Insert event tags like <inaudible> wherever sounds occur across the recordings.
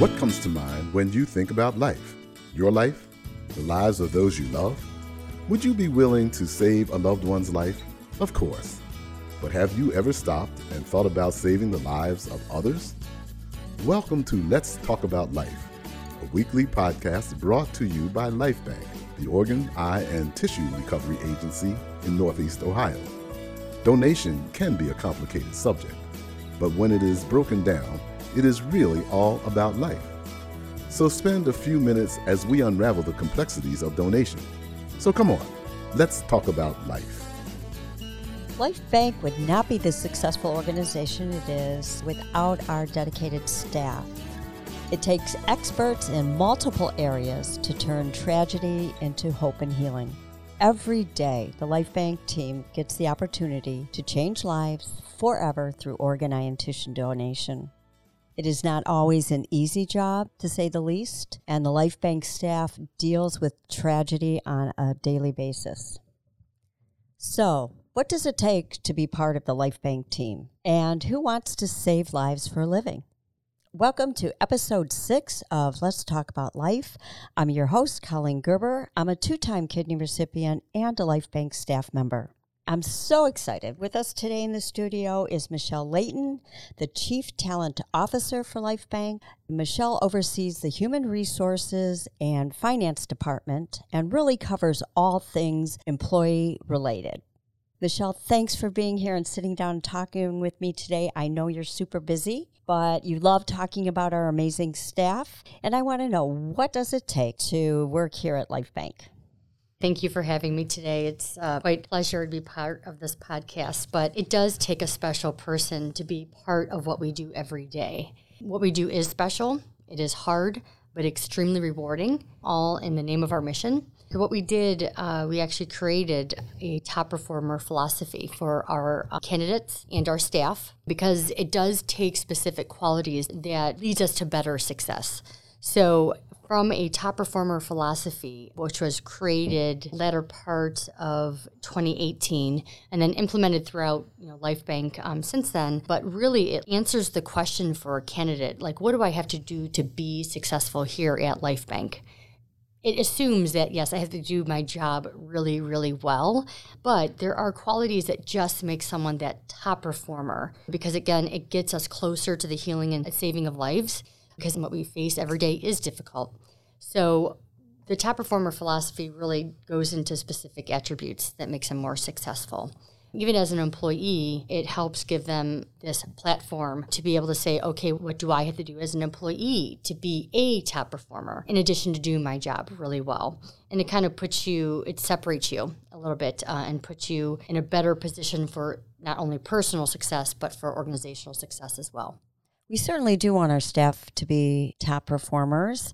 What comes to mind when you think about life? Your life? The lives of those you love? Would you be willing to save a loved one's life? Of course. But have you ever stopped and thought about saving the lives of others? Welcome to Let's Talk About Life, a weekly podcast brought to you by Lifebanc, the organ, eye, and tissue recovery agency in Northeast Ohio. Donation can be a complicated subject, but when it is broken down, it is really all about life. So spend a few minutes as we unravel the complexities of donation. So come on, let's talk about life. Life Bank would not be the successful organization it is without our dedicated staff. It takes experts in multiple areas to turn tragedy into hope and healing. Every day, the Lifebanc team gets the opportunity to change lives forever through organ, tissue donation. It is not always an easy job, to say the least, and the Lifebanc staff deals with tragedy on a daily basis. So, what does it take to be part of the Lifebanc team? And who wants to save lives for a living? Welcome to episode six of Let's Talk About Life. I'm your host, Colleen Gerber. I'm a two time kidney recipient and a Lifebanc staff member. I'm so excited. With us today in the studio is Michelle Layton, the Chief Talent Officer for Lifebanc. Michelle oversees the Human Resources and Finance Department and really covers all things employee related. Michelle, thanks for being here and sitting down and talking with me today. I know you're super busy, but you love talking about our amazing staff. And I want to know what does it take to work here at Lifebanc? Thank you for having me today. It's uh, quite a pleasure to be part of this podcast, but it does take a special person to be part of what we do every day. What we do is special, it is hard, but extremely rewarding, all in the name of our mission. So What we did, uh, we actually created a top performer philosophy for our uh, candidates and our staff because it does take specific qualities that leads us to better success. So from a top performer philosophy, which was created latter part of 2018 and then implemented throughout you know, Lifebanc um, since then. But really, it answers the question for a candidate like, what do I have to do to be successful here at Lifebanc? it assumes that yes, I have to do my job really, really well, but there are qualities that just make someone that top performer because again, it gets us closer to the healing and saving of lives because what we face every day is difficult. So the top performer philosophy really goes into specific attributes that makes them more successful even as an employee, it helps give them this platform to be able to say, okay, what do I have to do as an employee to be a top performer in addition to doing my job really well? And it kind of puts you, it separates you a little bit uh, and puts you in a better position for not only personal success, but for organizational success as well. We certainly do want our staff to be top performers.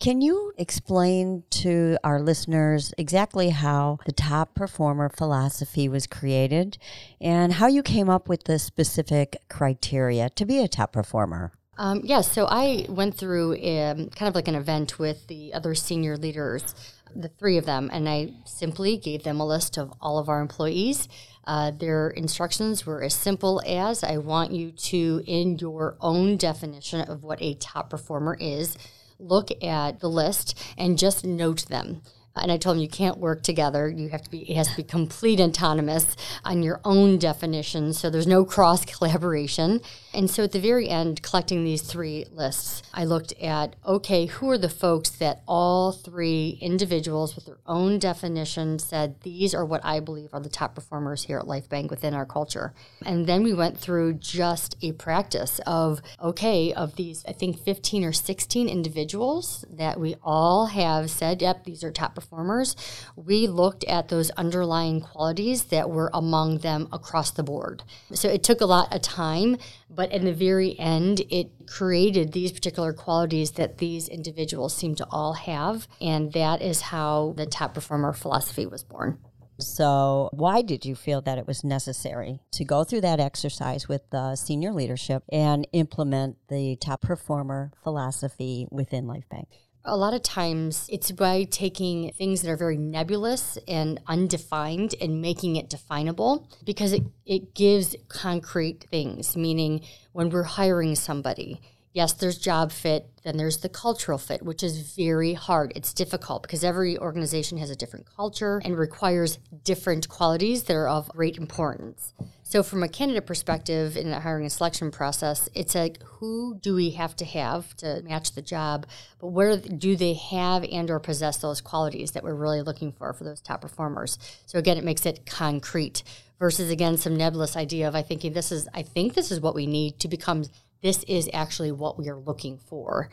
Can you explain to our listeners exactly how the top performer philosophy was created and how you came up with the specific criteria to be a top performer? Um, yes, yeah, so I went through um, kind of like an event with the other senior leaders, the three of them, and I simply gave them a list of all of our employees. Uh, their instructions were as simple as I want you to, in your own definition of what a top performer is, look at the list and just note them. And I told them you can't work together. You have to be it has to be complete autonomous on your own definition. So there's no cross collaboration. And so at the very end, collecting these three lists, I looked at okay, who are the folks that all three individuals with their own definition said these are what I believe are the top performers here at Lifebanc within our culture. And then we went through just a practice of okay, of these I think 15 or 16 individuals that we all have said, yep, these are top performers. We looked at those underlying qualities that were among them across the board. So it took a lot of time but in the very end, it created these particular qualities that these individuals seem to all have. And that is how the top performer philosophy was born. So, why did you feel that it was necessary to go through that exercise with the senior leadership and implement the top performer philosophy within Lifebanc? A lot of times it's by taking things that are very nebulous and undefined and making it definable because it, it gives concrete things, meaning when we're hiring somebody, Yes, there's job fit, then there's the cultural fit, which is very hard. It's difficult because every organization has a different culture and requires different qualities that are of great importance. So, from a candidate perspective in the hiring and selection process, it's like who do we have to have to match the job, but where do they have and/or possess those qualities that we're really looking for for those top performers? So again, it makes it concrete versus again some nebulous idea of I thinking this is I think this is what we need to become this is actually what we are looking for.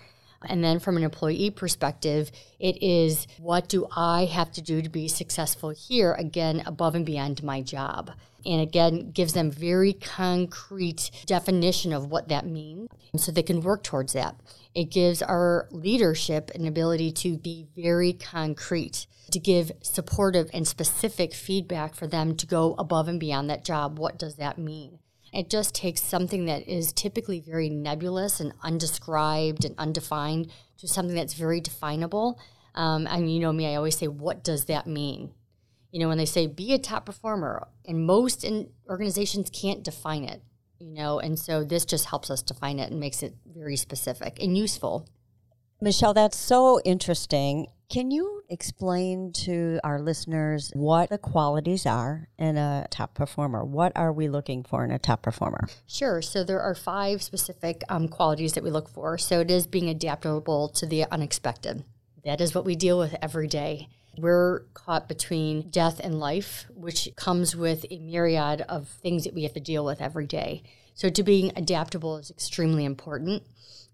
And then from an employee perspective, it is what do I have to do to be successful here, again, above and beyond my job. And again, gives them very concrete definition of what that means so they can work towards that. It gives our leadership an ability to be very concrete, to give supportive and specific feedback for them to go above and beyond that job. What does that mean? It just takes something that is typically very nebulous and undescribed and undefined to something that's very definable. Um, and you know me, I always say, what does that mean? You know, when they say be a top performer, and most in organizations can't define it, you know, and so this just helps us define it and makes it very specific and useful. Michelle, that's so interesting. Can you explain to our listeners what the qualities are in a top performer? What are we looking for in a top performer? Sure. So there are five specific um, qualities that we look for. So it is being adaptable to the unexpected. That is what we deal with every day. We're caught between death and life, which comes with a myriad of things that we have to deal with every day. So to being adaptable is extremely important.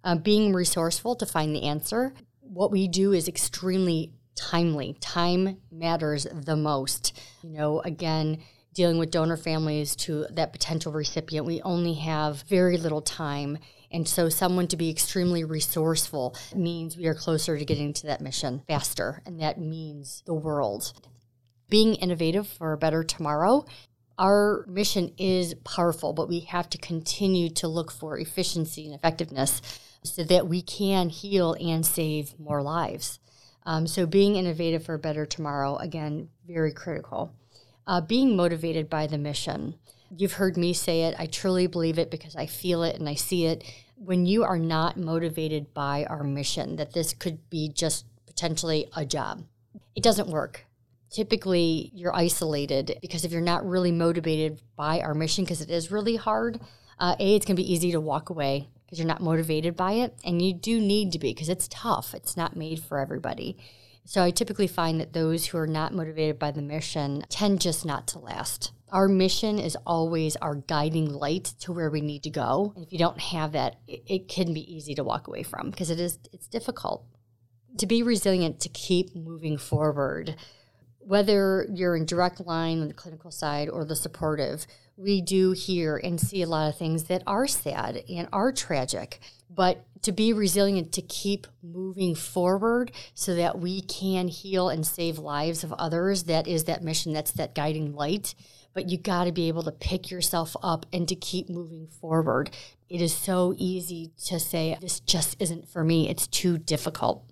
Uh, being resourceful to find the answer, what we do is extremely timely. Time matters the most. You know, again, dealing with donor families to that potential recipient, we only have very little time. And so, someone to be extremely resourceful means we are closer to getting to that mission faster, and that means the world. Being innovative for a better tomorrow. Our mission is powerful, but we have to continue to look for efficiency and effectiveness so that we can heal and save more lives. Um, so, being innovative for a better tomorrow, again, very critical. Uh, being motivated by the mission. You've heard me say it. I truly believe it because I feel it and I see it. When you are not motivated by our mission, that this could be just potentially a job, it doesn't work. Typically, you're isolated because if you're not really motivated by our mission, because it is really hard, uh, A, it's going to be easy to walk away because you're not motivated by it. And you do need to be because it's tough, it's not made for everybody. So I typically find that those who are not motivated by the mission tend just not to last. Our mission is always our guiding light to where we need to go. And if you don't have that, it, it can be easy to walk away from because it is it's difficult. To be resilient, to keep moving forward, whether you're in direct line on the clinical side or the supportive, we do hear and see a lot of things that are sad and are tragic. But to be resilient, to keep moving forward so that we can heal and save lives of others, that is that mission, that's that guiding light. But you got to be able to pick yourself up and to keep moving forward. It is so easy to say, this just isn't for me, it's too difficult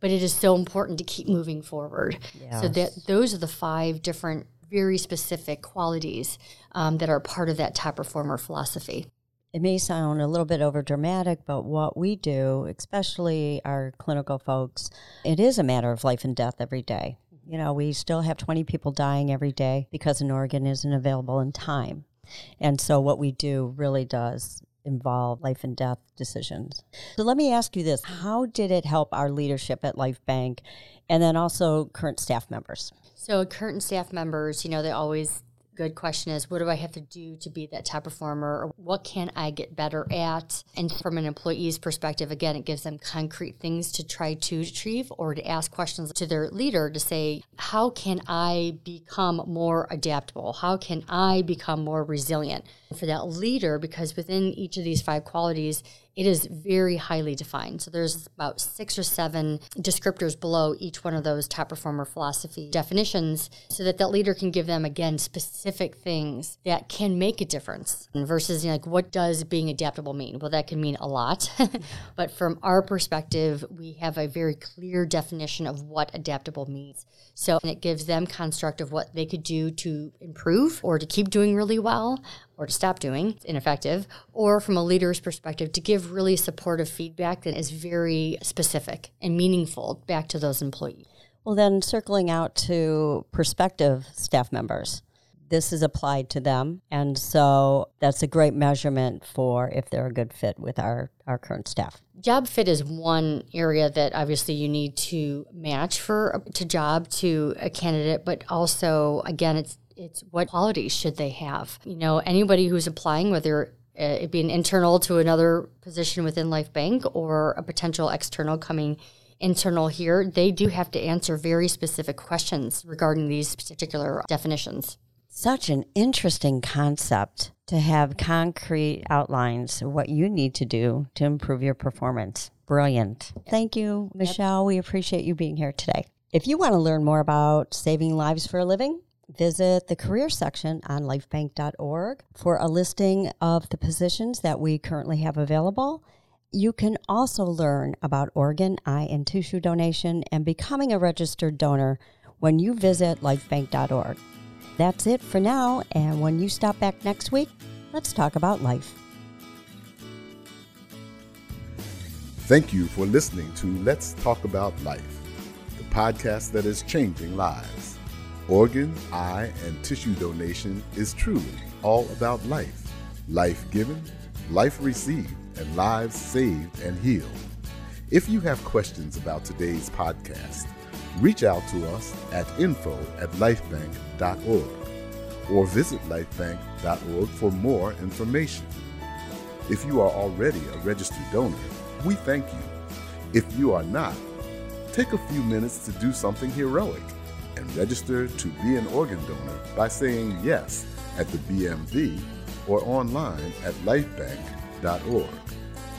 but it is so important to keep moving forward. Yes. So that those are the five different very specific qualities um, that are part of that top performer philosophy. It may sound a little bit over dramatic, but what we do, especially our clinical folks, it is a matter of life and death every day. You know, we still have 20 people dying every day because an organ isn't available in time. And so what we do really does involve life and death decisions. So let me ask you this How did it help our leadership at Lifebanc and then also current staff members? So, current staff members, you know, they always good question is what do I have to do to be that top performer or what can I get better at? And from an employee's perspective, again, it gives them concrete things to try to achieve or to ask questions to their leader to say, how can I become more adaptable? How can I become more resilient? For that leader, because within each of these five qualities, it is very highly defined. So there's about six or seven descriptors below each one of those top performer philosophy definitions so that that leader can give them, again, specific things that can make a difference versus you know, like what does being adaptable mean? Well, that can mean a lot. <laughs> but from our perspective, we have a very clear definition of what adaptable means. So it gives them construct of what they could do to improve or to keep doing really well or to stop doing, it's ineffective, or from a leader's perspective, to give really supportive feedback that is very specific and meaningful back to those employees. Well, then circling out to prospective staff members, this is applied to them. And so that's a great measurement for if they're a good fit with our, our current staff. Job fit is one area that obviously you need to match for to job to a candidate, but also again, it's it's what qualities should they have? You know, anybody who's applying, whether uh, it be an internal to another position within Lifebanc or a potential external coming internal here, they do have to answer very specific questions regarding these particular definitions. Such an interesting concept to have concrete outlines of what you need to do to improve your performance. Brilliant. Thank you, Michelle. We appreciate you being here today. If you want to learn more about saving lives for a living, visit the career section on lifebanc.org for a listing of the positions that we currently have available. You can also learn about organ, eye, and tissue donation and becoming a registered donor when you visit lifebanc.org. That's it for now, and when you stop back next week, let's talk about life. Thank you for listening to Let's Talk About Life, the podcast that is changing lives. Organ, eye, and tissue donation is truly all about life life given, life received, and lives saved and healed. If you have questions about today's podcast, reach out to us at info at lifebanc.org or visit lifebanc.org for more information. If you are already a registered donor, we thank you. If you are not, take a few minutes to do something heroic and register to be an organ donor by saying yes at the BMV or online at lifebanc.org.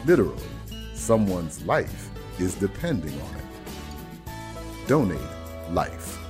Literally, someone's life is depending on it. Donate life.